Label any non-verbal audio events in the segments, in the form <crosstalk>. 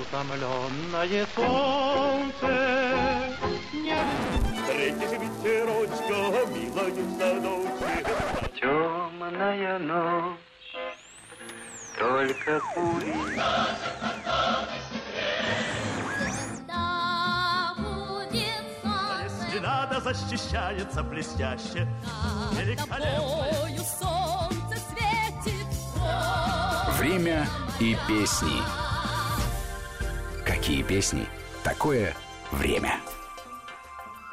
Утомленное солнце не... Встретишь ветерочка, милою в садочке. Темная ночь, только пули. Стена защищается блестяще, великолепно. солнце светит. Время и песни. Какие песни? Такое время.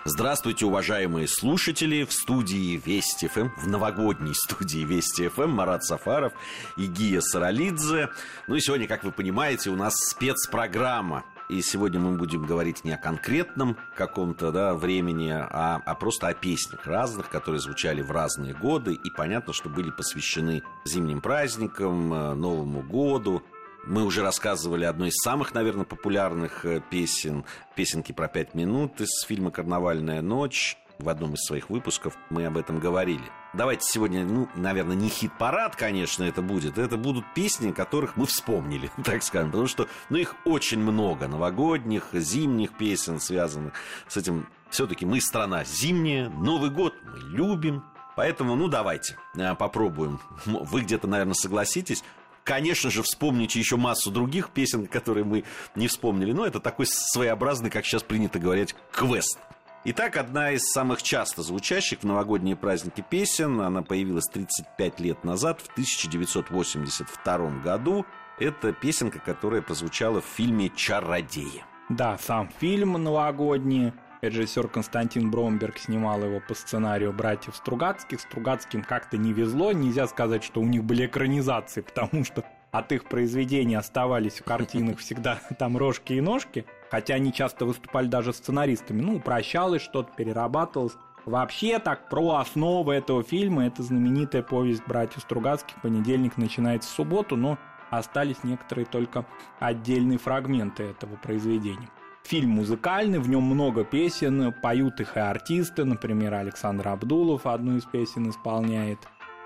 Здравствуйте, уважаемые слушатели! В студии Вести ФМ, в новогодней <laughs> студии Вести ФМ Марат Сафаров и Гия Саралидзе. Ну и сегодня, как вы понимаете, у нас спецпрограмма. И сегодня мы будем говорить не о конкретном каком-то да, времени, а, а просто о песнях разных, которые звучали в разные годы. И понятно, что были посвящены зимним праздникам, э, Новому году, мы уже рассказывали одну из самых, наверное, популярных э, песен, песенки про пять минут из фильма «Карнавальная ночь». В одном из своих выпусков мы об этом говорили. Давайте сегодня, ну, наверное, не хит-парад, конечно, это будет. Это будут песни, которых мы вспомнили, <laughs> так скажем. Потому что, ну, их очень много. Новогодних, зимних песен, связанных с этим. Все-таки мы страна зимняя, Новый год мы любим. Поэтому, ну, давайте э, попробуем. Вы где-то, наверное, согласитесь конечно же, вспомните еще массу других песен, которые мы не вспомнили. Но это такой своеобразный, как сейчас принято говорить, квест. Итак, одна из самых часто звучащих в новогодние праздники песен, она появилась 35 лет назад, в 1982 году. Это песенка, которая прозвучала в фильме «Чародеи». Да, сам фильм новогодний Режиссер Константин Бромберг снимал его по сценарию братьев Стругацких. Стругацким как-то не везло. Нельзя сказать, что у них были экранизации, потому что от их произведений оставались в картинах всегда <laughs> там рожки и ножки. Хотя они часто выступали даже сценаристами. Ну, прощалось что-то, перерабатывалось. Вообще так, про основы этого фильма, это знаменитая повесть братьев Стругацких «Понедельник начинается в субботу», но остались некоторые только отдельные фрагменты этого произведения. Фильм музыкальный, в нем много песен, поют их и артисты, например, Александр Абдулов одну из песен исполняет.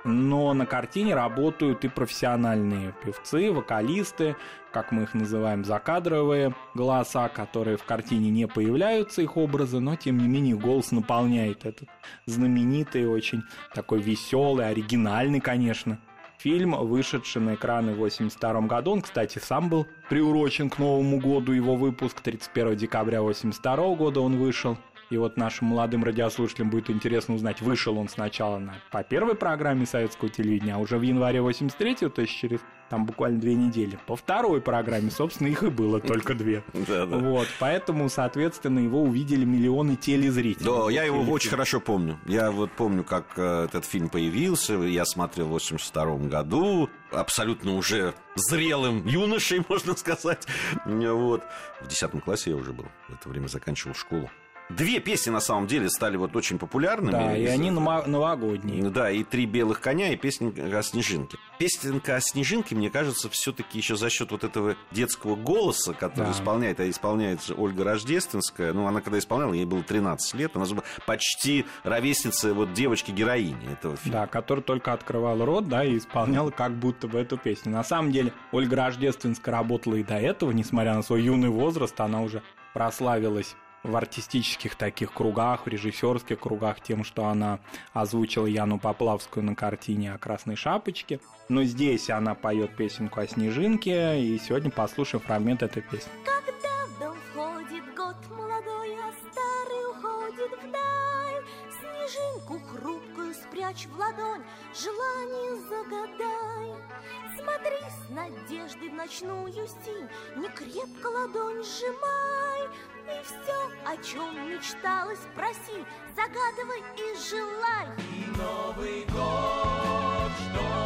Но на картине работают и профессиональные певцы, вокалисты, как мы их называем, закадровые голоса, которые в картине не появляются, их образы, но тем не менее голос наполняет этот знаменитый, очень такой веселый, оригинальный, конечно, Фильм, вышедший на экраны в 1982 году, он, кстати, сам был приурочен к Новому году, его выпуск 31 декабря 1982 года он вышел. И вот нашим молодым радиослушателям будет интересно узнать, вышел он сначала на, по первой программе советского телевидения, а уже в январе 83 то есть через там буквально две недели. По второй программе, собственно, их и было <laughs> только две. Вот, поэтому, соответственно, его увидели миллионы телезрителей. Да, я его очень хорошо помню. Я вот помню, как э, этот фильм появился, я смотрел в 82 году, абсолютно уже зрелым юношей, <laughs> можно сказать. Вот. В 10 классе я уже был. В это время заканчивал школу. Две песни, на самом деле, стали вот очень популярными. Да, и они новогодние. Да, и «Три белых коня», и песенка о Снежинке. Песенка о Снежинке, мне кажется, все таки еще за счет вот этого детского голоса, который да. исполняет, а исполняет Ольга Рождественская. Ну, она когда исполняла, ей было 13 лет, она была почти ровесница вот девочки-героини этого фильма. Да, которая только открывала рот, да, и исполняла как будто бы эту песню. На самом деле, Ольга Рождественская работала и до этого, несмотря на свой юный возраст, она уже прославилась в артистических таких кругах, в режиссерских кругах тем, что она озвучила Яну Поплавскую на картине о Красной Шапочке. Но здесь она поет песенку о Снежинке, и сегодня послушаем фрагмент этой песни. Когда в дом входит год молодой, а старый уходит вдаль, Снежинку хрупкую спрячь в ладонь, желание загадай. Смотри с надеждой в ночную синь, не крепко ладонь сжимай, все, о чем мечталось, проси, загадывай и желай. Новый год, что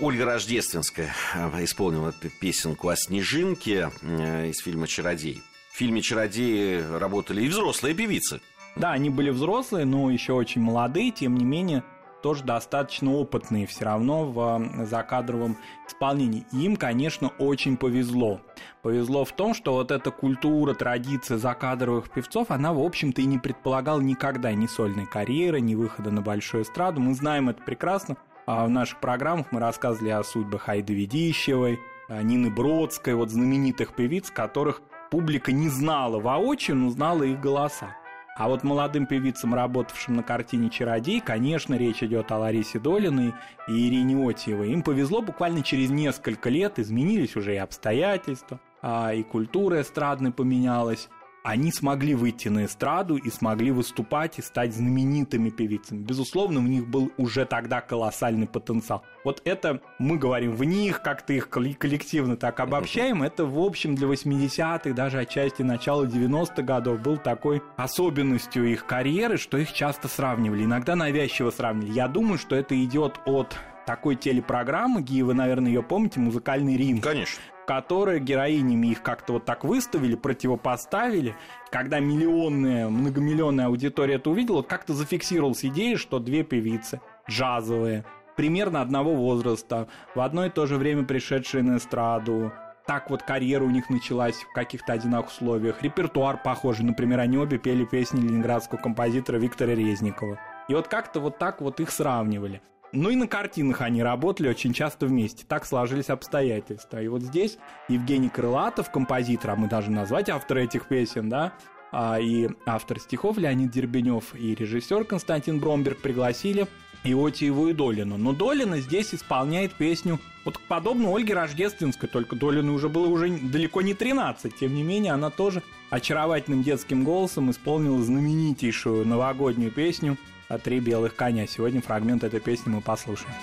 Ольга Рождественская э, исполнила песенку о снежинке э, из фильма «Чародей». В фильме «Чародеи» работали и взрослые певицы. Да, они были взрослые, но еще очень молодые, тем не менее, тоже достаточно опытные все равно в э, закадровом исполнении. Им, конечно, очень повезло. Повезло в том, что вот эта культура, традиция закадровых певцов, она, в общем-то, и не предполагала никогда ни сольной карьеры, ни выхода на большую эстраду. Мы знаем это прекрасно. А В наших программах мы рассказывали о судьбах Айды Ведищевой, Нины Бродской, вот знаменитых певиц, которых публика не знала воочию, но знала их голоса. А вот молодым певицам, работавшим на картине «Чародей», конечно, речь идет о Ларисе Долиной и Ирине Отьевой. Им повезло буквально через несколько лет, изменились уже и обстоятельства, а, и культура эстрадная поменялась. Они смогли выйти на эстраду и смогли выступать и стать знаменитыми певицами. Безусловно, у них был уже тогда колоссальный потенциал. Вот это мы говорим в них, как-то их коллективно так обобщаем. Это, в общем, для 80-х, даже отчасти начала 90-х годов был такой особенностью их карьеры, что их часто сравнивали. Иногда навязчиво сравнивали. Я думаю, что это идет от такой телепрограммы, Ги, вы, наверное, ее помните, «Музыкальный ринг» Конечно. Которые героинями их как-то вот так выставили, противопоставили. Когда миллионная, многомиллионная аудитория это увидела, как-то зафиксировалась идея, что две певицы джазовые, примерно одного возраста, в одно и то же время пришедшие на эстраду, так вот карьера у них началась в каких-то одинаковых условиях. Репертуар похожий, например, они обе пели песни ленинградского композитора Виктора Резникова. И вот как-то вот так вот их сравнивали. Ну и на картинах они работали очень часто вместе. Так сложились обстоятельства. И вот здесь Евгений Крылатов, композитор, а мы даже назвать автора этих песен, да, а, и автор стихов Леонид Дербенев и режиссер Константин Бромберг пригласили Иотиеву и Долину. Но Долина здесь исполняет песню вот подобно Ольге Рождественской, только Долину уже было уже далеко не 13. Тем не менее, она тоже очаровательным детским голосом исполнила знаменитейшую новогоднюю песню «А «Три белых коня». Сегодня фрагмент этой песни мы послушаем.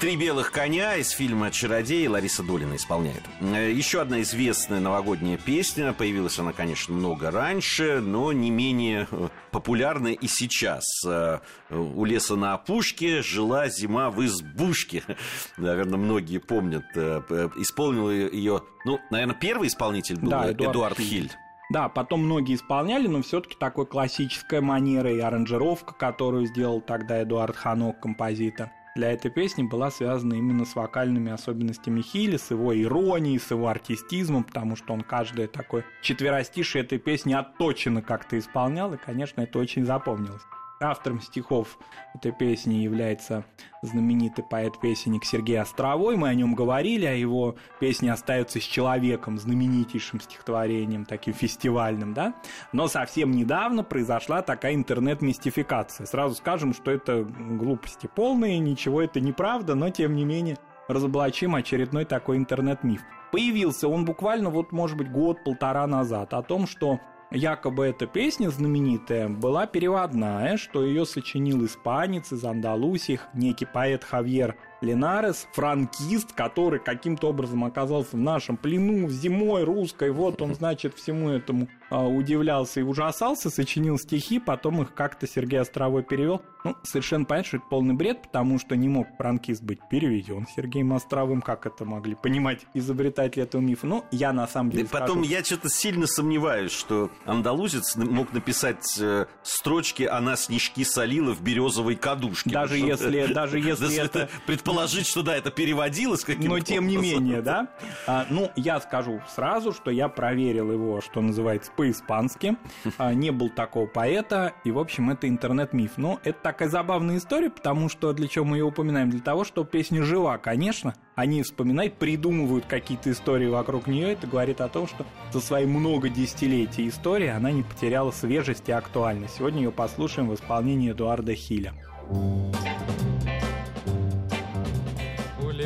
Три белых коня из фильма «Чародей» Лариса Долина исполняет. Э, Еще одна известная новогодняя песня. Появилась она, конечно, много раньше, но не менее э, популярная и сейчас. Э, У леса на опушке жила зима в избушке. <laughs> Наверное, многие помнят. Исполнил ее, ну, наверное, первый исполнитель был Да, Эдуард Эдуард Хиль. Хиль. Да, потом многие исполняли, но все-таки такой классическая манера и аранжировка, которую сделал тогда Эдуард Ханок, композитор, для этой песни была связана именно с вокальными особенностями Хилли, с его иронией, с его артистизмом, потому что он каждое такое четверостишее этой песни отточенно как-то исполнял, и, конечно, это очень запомнилось. Автором стихов этой песни является знаменитый поэт-песенник Сергей Островой. Мы о нем говорили, о его песне «Остается с человеком», знаменитейшим стихотворением, таким фестивальным, да? Но совсем недавно произошла такая интернет-мистификация. Сразу скажем, что это глупости полные, ничего это неправда, но тем не менее разоблачим очередной такой интернет-миф. Появился он буквально вот, может быть, год-полтора назад о том, что якобы эта песня знаменитая была переводная, что ее сочинил испанец из Андалусии, некий поэт Хавьер Ленарес, франкист, который каким-то образом оказался в нашем плену зимой русской. Вот он, значит, всему этому а, удивлялся и ужасался, сочинил стихи, потом их как-то Сергей Островой перевел. Ну, совершенно понятно, что это полный бред, потому что не мог франкист быть переведен Сергеем Островым, как это могли понимать изобретатели этого мифа. Ну, я на самом деле потом скажу, я что-то сильно сомневаюсь, что андалузец мог написать э, строчки «Она снежки солила в березовой кадушке». Даже если- даже <laughs> если да, это- Предположить, что да, это переводилось каким-то Но тем не менее, да. А, ну, я скажу сразу, что я проверил его, что называется, по-испански. А, не был такого поэта, и, в общем, это интернет-миф. Но это такая забавная история, потому что для чего мы ее упоминаем? Для того, что песня жива, конечно. Они вспоминают, придумывают какие-то истории вокруг нее. Это говорит о том, что за свои много десятилетий истории она не потеряла свежесть и актуальность. Сегодня ее послушаем в исполнении Эдуарда Хиля. У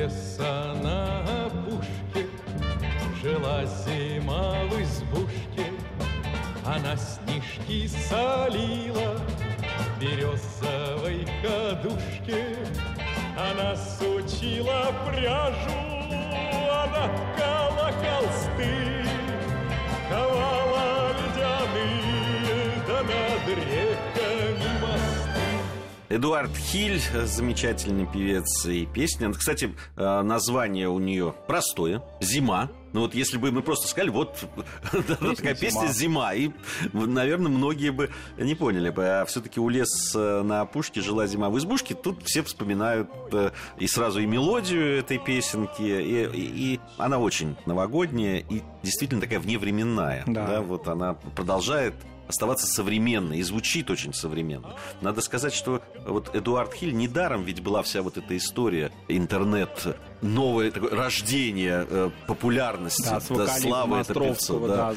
леса на опушке Жила зима в избушке, Она снежки солила В березовой кадушке. Она сучила пряжу Она ткала холсты Эдуард Хиль, замечательный певец и песня. Кстати, э, название у нее простое. Зима. Ну вот если бы мы просто сказали, вот <laughs> такая песня «Зима», и, наверное, многие бы не поняли бы. А все-таки у лес э, на опушке жила зима в избушке. Тут все вспоминают э, и сразу и мелодию этой песенки, и, и- и она очень новогодняя и действительно такая вневременная. Да. Да, вот она продолжает оставаться современной и звучит очень современно. Надо сказать, что вот Эдуард Хиль недаром ведь была вся вот эта история интернет, новое такое рождение э, популярности, Да, вокализмом славы этого певца. Да,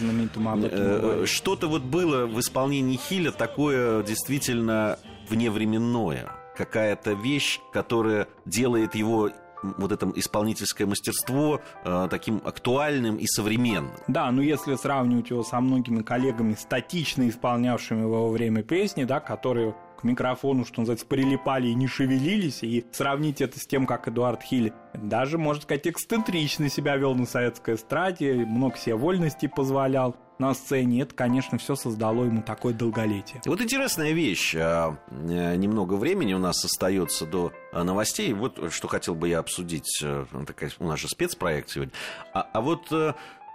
этом Э, говорили. Что-то вот было в исполнении Хиля такое действительно вневременное. Какая-то вещь, которая делает его вот это исполнительское мастерство э, таким актуальным и современным. Да, ну если сравнивать его со многими коллегами, статично исполнявшими во время песни, да, которые к микрофону, что называется, прилипали и не шевелились, и сравнить это с тем, как Эдуард Хиль даже, можно сказать, эксцентрично себя вел на советской эстраде, много себе вольностей позволял на сцене, это, конечно, все создало ему такое долголетие. Вот интересная вещь. а, э, Немного времени у нас остается до а, новостей. Вот что хотел бы я обсудить. э, Такая, у нас же спецпроект сегодня. А, а вот э,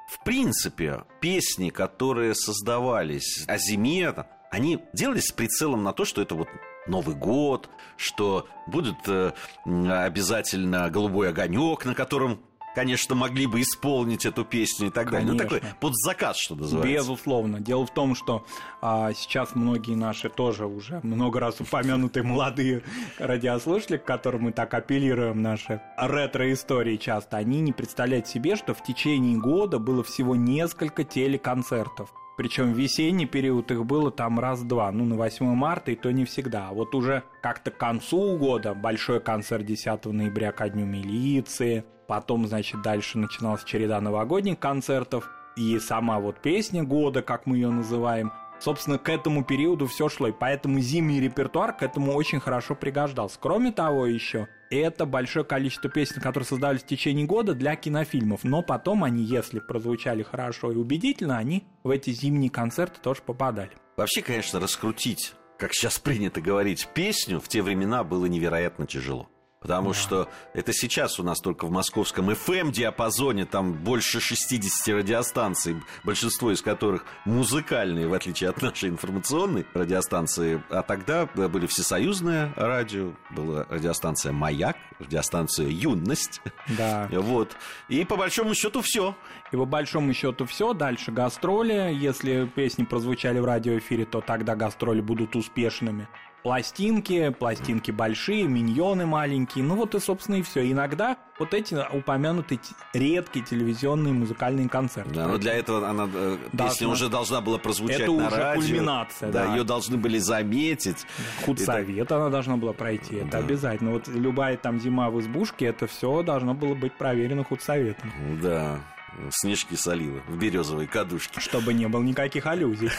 в принципе песни, которые создавались о зиме, они делались с прицелом на то, что это вот Новый год, что будет обязательно голубой огонек, на котором, конечно, могли бы исполнить эту песню и так далее. Ну, такой под заказ, что называется. Безусловно. Дело в том, что а, сейчас многие наши тоже уже много раз упомянутые молодые радиослушатели, к которым мы так апеллируем, наши ретро-истории часто, они не представляют себе, что в течение года было всего несколько телеконцертов. Причем в весенний период их было там раз-два, ну, на 8 марта, и то не всегда. А вот уже как-то к концу года большой концерт 10 ноября ко Дню милиции, потом, значит, дальше начиналась череда новогодних концертов, и сама вот песня года, как мы ее называем, собственно, к этому периоду все шло, и поэтому зимний репертуар к этому очень хорошо пригождался. Кроме того, еще это большое количество песен, которые создавались в течение года для кинофильмов, но потом они, если прозвучали хорошо и убедительно, они в эти зимние концерты тоже попадали. Вообще, конечно, раскрутить, как сейчас принято говорить, песню в те времена было невероятно тяжело. Потому что это сейчас у нас только в московском FM-диапазоне там больше 60 радиостанций, большинство из которых музыкальные, в отличие от нашей информационной радиостанции. А тогда были всесоюзное радио, была радиостанция «Маяк», радиостанция «Юность». Да. <laughs> Вот. И по большому счету все. И по большому счету все. Дальше гастроли. Если песни прозвучали в радиоэфире, то тогда гастроли будут успешными. Пластинки, пластинки большие, миньоны маленькие. Ну вот и, собственно, и все. Иногда вот эти упомянутые редкие телевизионные музыкальные концерты. Да, но для этого она, э, Должна- песня уже должна была прозвучать Это на уже радио. кульминация, да. ее должны были заметить. Худсовет она должна была пройти, это Да. обязательно. Вот любая там зима в избушке, это все должно было быть проверено худсоветом. Да, снежки солила в березовой кадушке. Чтобы не было никаких аллюзий.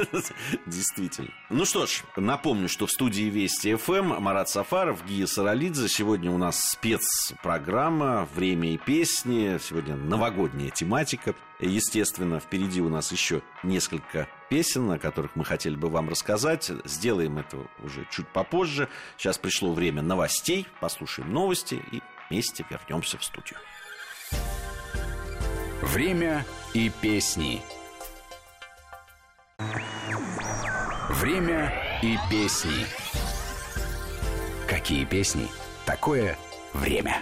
<laughs> Действительно. Ну что ж, напомню, что в студии Вести ФМ Марат Сафаров, Гия Саралидзе. Сегодня у нас спецпрограмма «Время и песни». Сегодня новогодняя тематика. Естественно, впереди у нас еще несколько песен, о которых мы хотели бы вам рассказать. Сделаем это уже чуть попозже. Сейчас пришло время новостей. Послушаем новости и вместе вернемся в студию. Время и песни. Время и песни. Какие песни? Такое время.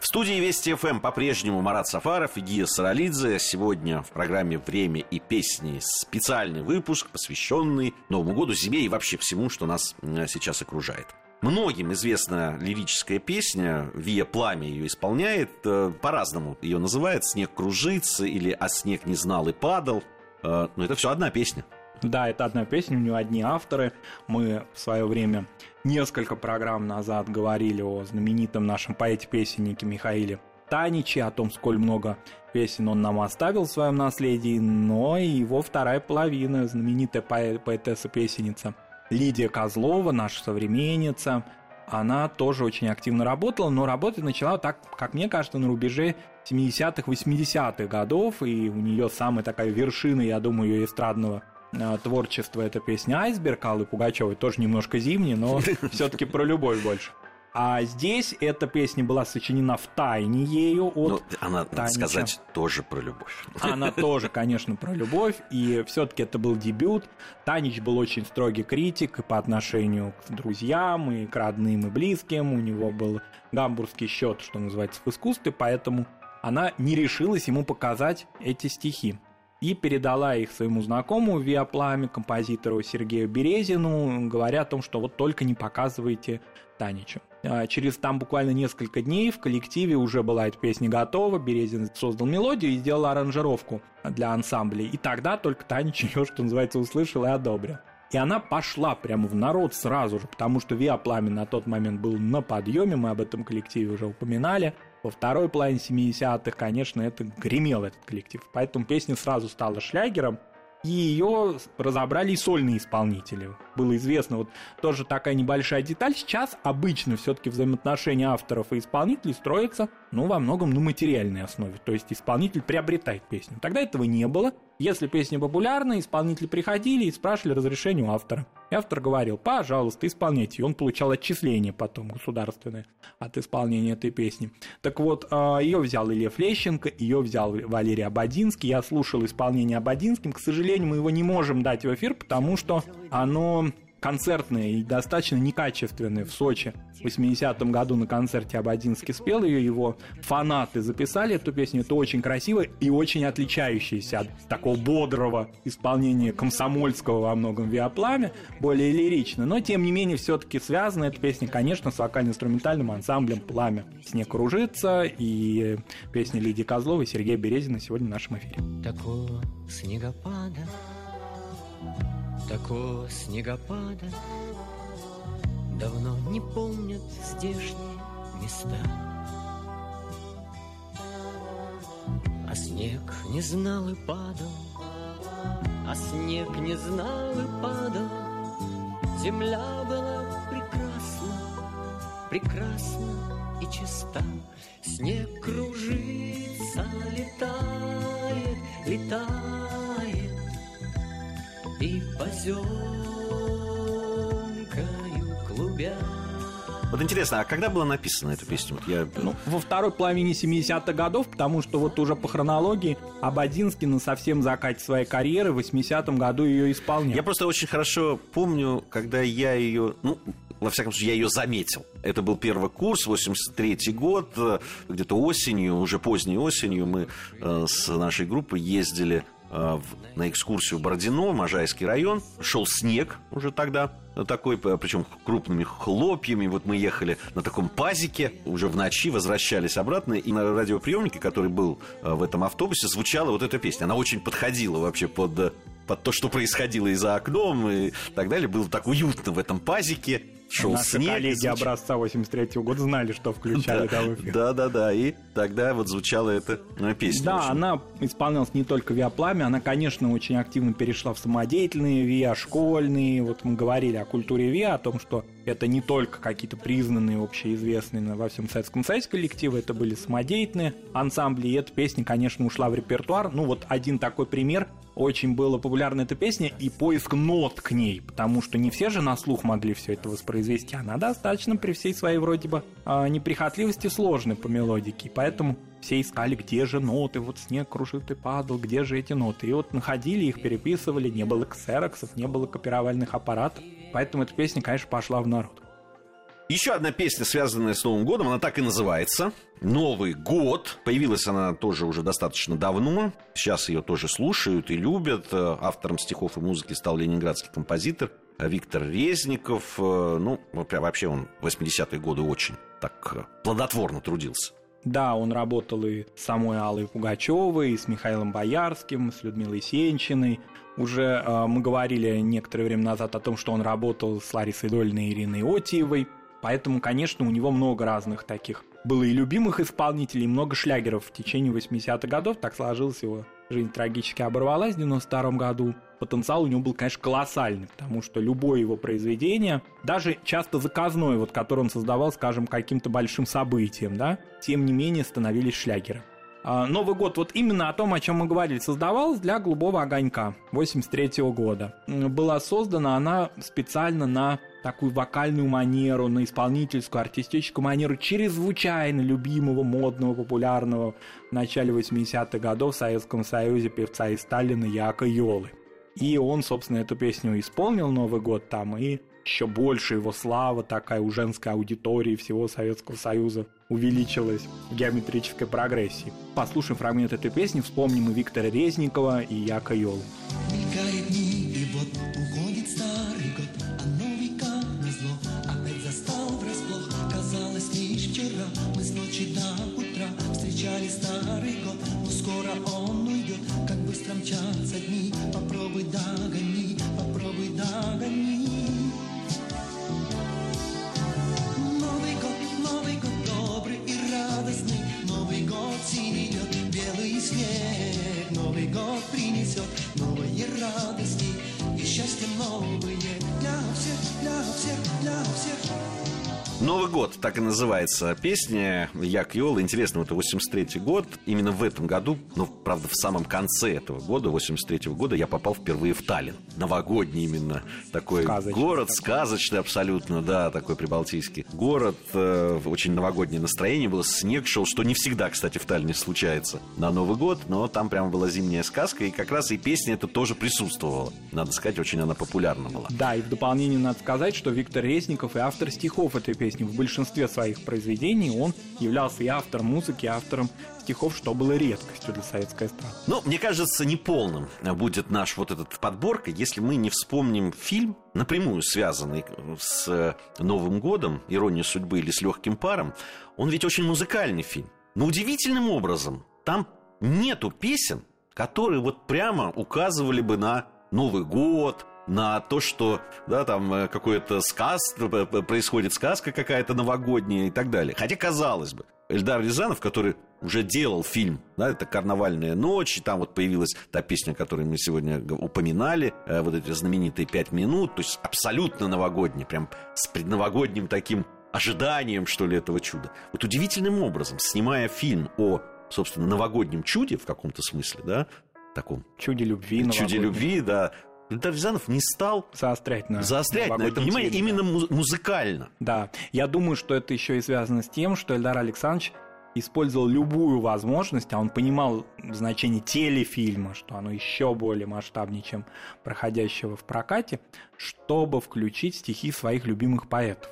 В студии Вести ФМ по-прежнему Марат Сафаров и Гия Саралидзе. Сегодня в программе «Время и песни» специальный выпуск, посвященный Новому году, зиме и вообще всему, что нас сейчас окружает. Многим известна лирическая песня, Вия Пламя ее исполняет, э, по-разному ее называют, «Снег кружится» или «А снег не знал и падал». Э, Но это все одна песня. Да, это одна песня, у нее одни авторы. Мы в свое время несколько программ назад говорили о знаменитом нашем поэте-песеннике Михаиле Таниче, о том, сколь много песен он нам оставил в своем наследии, но и его вторая половина, знаменитая поэ- поэтесса-песенница Лидия Козлова, наша современница, она тоже очень активно работала, но работать начала так, как мне кажется, на рубеже 70-х, 80-х годов, и у нее самая такая вершина, я думаю, ее эстрадного э, творчества это песня «Айсберг» Аллы Пугачевой, тоже немножко зимняя, но <laughs> все-таки про любовь больше. А здесь эта песня была сочинена в тайне ею Ну, от она, надо Танича. сказать, тоже про любовь. она <laughs> тоже, конечно, про любовь, и все-таки это был дебют. Танич был очень строгий критик по отношению к друзьям, и к родным, и близким. У него был гамбургский счет, что называется, в искусстве, поэтому она не решилась ему показать эти стихи. И передала их своему знакомому Виапламе, композитору Сергею Березину, говоря о том, что вот только не показывайте Таничу. А Через там буквально несколько дней в коллективе уже была эта песня готова, Березин создал мелодию и сделал аранжировку для ансамбля. И тогда только Танич ее, что называется, услышал и одобрил. И она пошла прямо в народ сразу же, потому что Виа Пламя на тот момент был на подъеме, мы об этом коллективе уже упоминали. Во второй половине 70-х, конечно, это гремел этот коллектив. Поэтому песня сразу стала шлягером, и ее разобрали и сольные исполнители. Было известно, вот тоже такая небольшая деталь. Сейчас обычно все-таки взаимоотношения авторов и исполнителей строятся, ну, во многом на материальной основе. То есть исполнитель приобретает песню. Тогда этого не было. Если песня популярна, исполнители приходили и спрашивали разрешение у автора. И автор говорил, пожалуйста, исполняйте. И он получал отчисление потом государственное от исполнения этой песни. Так вот, ее взял Илья Лещенко, ее взял Валерий Абадинский. Я слушал исполнение Абадинским. К сожалению, мы его не можем дать в эфир, потому что оно концертное и достаточно некачественное в Сочи. В 80-м году на концерте Абадинский спел ее, его фанаты записали эту песню. Это очень красиво и очень отличающаяся от такого бодрого исполнения комсомольского во многом Виапламя, более лирично. Но, тем не менее, все-таки связана эта песня, конечно, с вокально-инструментальным ансамблем «Пламя». «Снег кружится» и песня Лидии Козловой и Сергея Березина сегодня в нашем эфире. Такого снегопада, такого снегопада Давно не помнят здешние места. А снег не знал и падал А снег не знал и падал. Земля была прекрасна, прекрасна и чиста. Снег кружится, летает, летает И поземкою клубя Вот интересно, а когда была написана эта песня? Вот я... Ну, во второй половине 70-х годов, потому что вот уже по хронологии Абадинский на совсем закате своей карьеры в 80-м году ее исполнял. Я просто очень хорошо помню, когда я ее, ну, во всяком случае, я ее заметил. Это был первый курс, 83 год, э, где-то осенью, уже поздней осенью мы э, с нашей группой ездили на экскурсию в Бородино, Можайский район. Шел снег уже тогда, э, такой, причем крупными хлопьями. Вот мы ехали на таком пазике, уже в ночи возвращались обратно, и на радиоприемнике, который был э, в этом автобусе, звучала вот эта песня. Она очень подходила вообще под, э, под то, что происходило и за окном, и так далее. Было так уютно в этом пазике. Шел Наши снег. коллеги звуч- образца 83 года знали, что включали да, в эфир. да, да, да. И тогда вот звучала эта э, песня. в Да, она исполнялась не только виа пламя, она, конечно, очень активно перешла в самодеятельные виа, школьные. Вот мы говорили о культуре виа, о том, что это не только какие-то признанные, общеизвестные во всем Советском Союзе коллективы, это были самодеятельные ансамбли, и эта песня, конечно, ушла в репертуар. Ну, вот один такой пример. Очень была популярна эта песня и поиск нот к ней, потому что не все же на слух могли все это воспроизвести. Она достаточно при всей своей вроде бы а, неприхотливости сложной по мелодике, поэтому все искали, где же ноты, вот снег кружит и падал, где же эти ноты. И вот находили их, переписывали, не было ксероксов, не было копировальных аппаратов, поэтому эта песня, конечно, пошла в народ. Еще одна песня, связанная с Новым годом, она так и называется. Новый год. Появилась она тоже уже достаточно давно. Сейчас ее тоже слушают и любят. Э, Автором стихов и музыки стал ленинградский композитор Виктор Резников. Э, Ну, вообще- он в 80-е годы очень так э, плодотворно трудился. Да, он работал и с самой Аллой Пугачевой, и с Михаилом Боярским, с Людмилой Сенчиной. Уже э, мы говорили некоторое время назад о том, что он работал с Ларисой Дольной и Ириной Отиевой. Поэтому, конечно, у него много разных таких было и любимых исполнителей, и много шлягеров в течение 80-х годов. Так сложилось его жизнь трагически оборвалась в 92 году. Потенциал у него был, конечно, колоссальный, потому что любое его произведение, даже часто заказное, вот, которое он создавал, скажем, каким-то большим событием, да, тем не менее становились шлягеры. А, Новый год, вот именно о том, о чем мы говорили, создавалась для «Голубого огонька» 83 года. Была создана она специально на такую вокальную манеру, на исполнительскую, артистическую манеру чрезвычайно любимого, модного, популярного в начале 80-х годов в Советском Союзе певца и Сталина Яка Йолы. И он, собственно, эту песню исполнил Новый год там, и еще больше его слава такая у женской аудитории всего Советского Союза увеличилась в геометрической прогрессии. Послушаем фрагмент этой песни, вспомним и Виктора Резникова, и Яка Йолу. Новые для всех, для всех, для всех. Новый год, так и называется песня Як Йола. Интересно, это 83 год. Именно в этом году, ну, правда, в самом конце этого года, 83 года, я попал впервые в Таллин. Новогодний именно такой Сказочный город, такой. сказочный абсолютно, да, такой прибалтийский. Город, э, очень новогоднее настроение было, снег шел, что не всегда, кстати, в Таллине случается на Новый год, но там прямо была зимняя сказка, и как раз и песня это тоже присутствовала. Надо сказать, очень она популярна была. Да, и в дополнение надо сказать, что Виктор Резников и автор стихов этой песни. В большинстве своих произведений он являлся и автором музыки, и автором стихов, что было редкостью для советской эстрады. Ну, мне кажется, неполным будет наш вот этот подборка, если мы не вспомним фильм, напрямую связанный с Новым годом, «Ирония судьбы» или с «Легким паром». Он ведь очень музыкальный фильм. Но удивительным образом там нету песен, которые вот прямо указывали бы на Новый год, на то, что да, там э, какой-то сказ, происходит сказка какая-то новогодняя и так далее. Хотя, казалось бы, Эльдар Рязанов, который уже делал фильм, да, это «Карнавальная ночь», и там вот появилась та песня, которую мы сегодня упоминали, э, вот эти знаменитые пять минут, то есть абсолютно новогодний, прям с предновогодним таким ожиданием, что ли, этого чуда. Вот удивительным образом, снимая фильм о, собственно, новогоднем чуде в каком-то смысле, да, таком Чуде любви, чуде любви, да, Эльдар Рязанов не стал Заострять на заострять на это новогоднем внимание теме, именно муз- музыкально. Да, я думаю, что это еще и связано с тем, что Эльдар Александрович использовал любую возможность, а он понимал значение телефильма, что оно еще более масштабнее, чем проходящего в прокате, чтобы включить стихи своих любимых поэтов.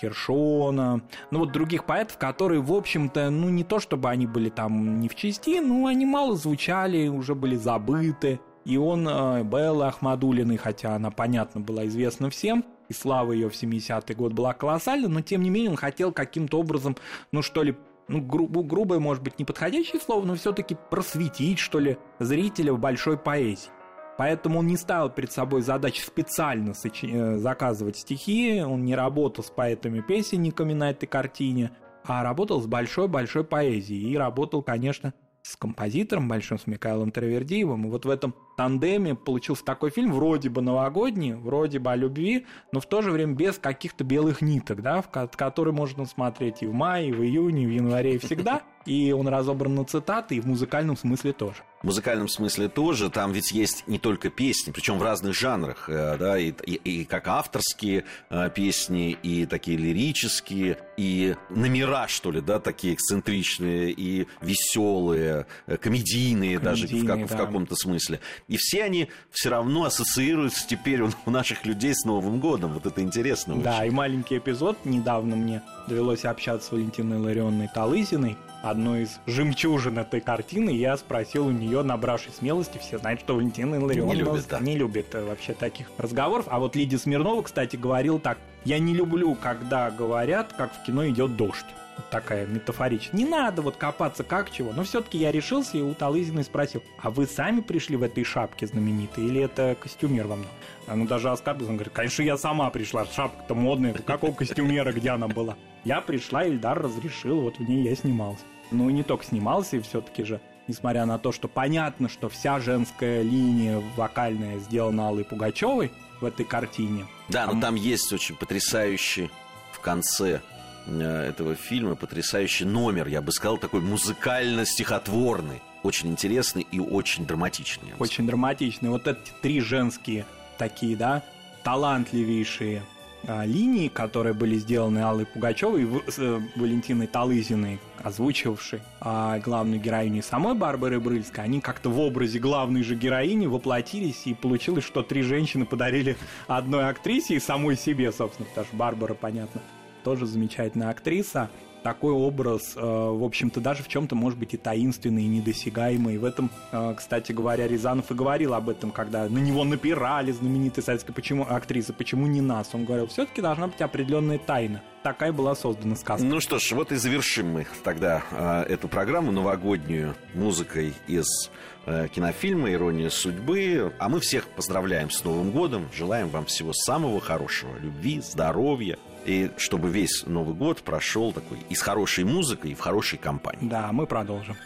Кершона, ну вот других поэтов, которые, в общем-то, ну не то чтобы они были там не в части, но они мало звучали, уже были забыты. И он, э, Белла Ахмадулиной, хотя она, понятно, была известна всем, и слава ее в 70-й год была колоссальна, но тем не менее он хотел каким-то образом, ну что ли, ну, гру- грубое, может быть, неподходящее слово, но все-таки просветить, что ли, зрителя в большой поэзии. Поэтому он не ставил перед собой задачу специально сочи- э, заказывать стихи, он не работал с поэтами-песенниками на этой картине, а работал с большой-большой поэзией. И работал, конечно, с композитором большим, с Михаилом Травердиевым. И вот в этом тандеме получился такой фильм, вроде бы новогодний, вроде бы о любви, но в то же время без каких-то белых ниток, да, в ко- который можно смотреть и в мае, и в июне, и в январе, и всегда. И он разобран на цитаты, и в музыкальном смысле тоже. В музыкальном смысле тоже, там ведь есть не только песни, причем в разных жанрах, э, да, и, и- и как авторские э, песни, и такие лирические, и номера, что ли, да, такие эксцентричные, и веселые, э, комедийные, даже в, Комедийные, как- в да. каком-то смысле. И все они все равно ассоциируются теперь у, <laughs> наших людей с Новым годом. Вот это интересно очень. Да, и маленький эпизод. Недавно мне довелось общаться с Валентиной Ларионной Талызиной, одной из жемчужин этой картины. Я спросил у нее, набравшись смелости, все знают, что Валентина Ларионовна Не любит, да. не любит э, вообще таких разговоров. А вот Лидия Смирнова, кстати, говорила так. Я не люблю, когда говорят, как в кино идет дождь. Вот такая метафоричная. Не надо вот копаться как чего. Но все-таки я решился и у Талызиной спросил, а вы сами пришли в этой шапке знаменитой или это костюмер вам дал? Она даже. Он говорит, конечно, я сама пришла. Шапка-то модная. Какого костюмера, где она была? Я пришла, Ильдар разрешил, вот в ней я снимался. Ну и не только снимался, и все-таки же несмотря на то, что понятно, что вся женская линия вокальная сделана Аллой Пугачевой в этой картине. Да, но там есть очень потрясающий в конце этого фильма потрясающий номер, я бы сказал, такой музыкально-стихотворный. Очень интересный и очень драматичный. Очень драматичный. Вот эти три женские такие, да, талантливейшие а, линии, которые были сделаны Аллой Пугачевой и э, Валентиной Талызиной, озвучивавшей а, главную героиню самой Барбары Брыльской, они как-то в образе главной же героини воплотились, и получилось, что три женщины подарили одной актрисе и самой себе, собственно, потому что Барбара, понятно, тоже замечательная актриса. Такой образ, э, в общем-то, даже в чем-то может быть и таинственный, и недосягаемый. В этом, э, кстати говоря, Рязанов и говорил об этом, когда на него напирали знаменитые советские почему, актрисы, почему не нас. Он говорил, все-таки должна быть определенная тайна. Такая была создана сказка. Ну что ж, вот и завершим мы тогда э, эту программу новогоднюю музыкой из э, кинофильма «Ирония судьбы». А мы всех поздравляем с Новым годом, желаем вам всего самого хорошего, любви, здоровья. И чтобы весь Новый год прошел такой и с хорошей музыкой, и в хорошей компании. Да, мы продолжим.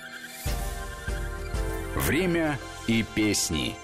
Время и песни.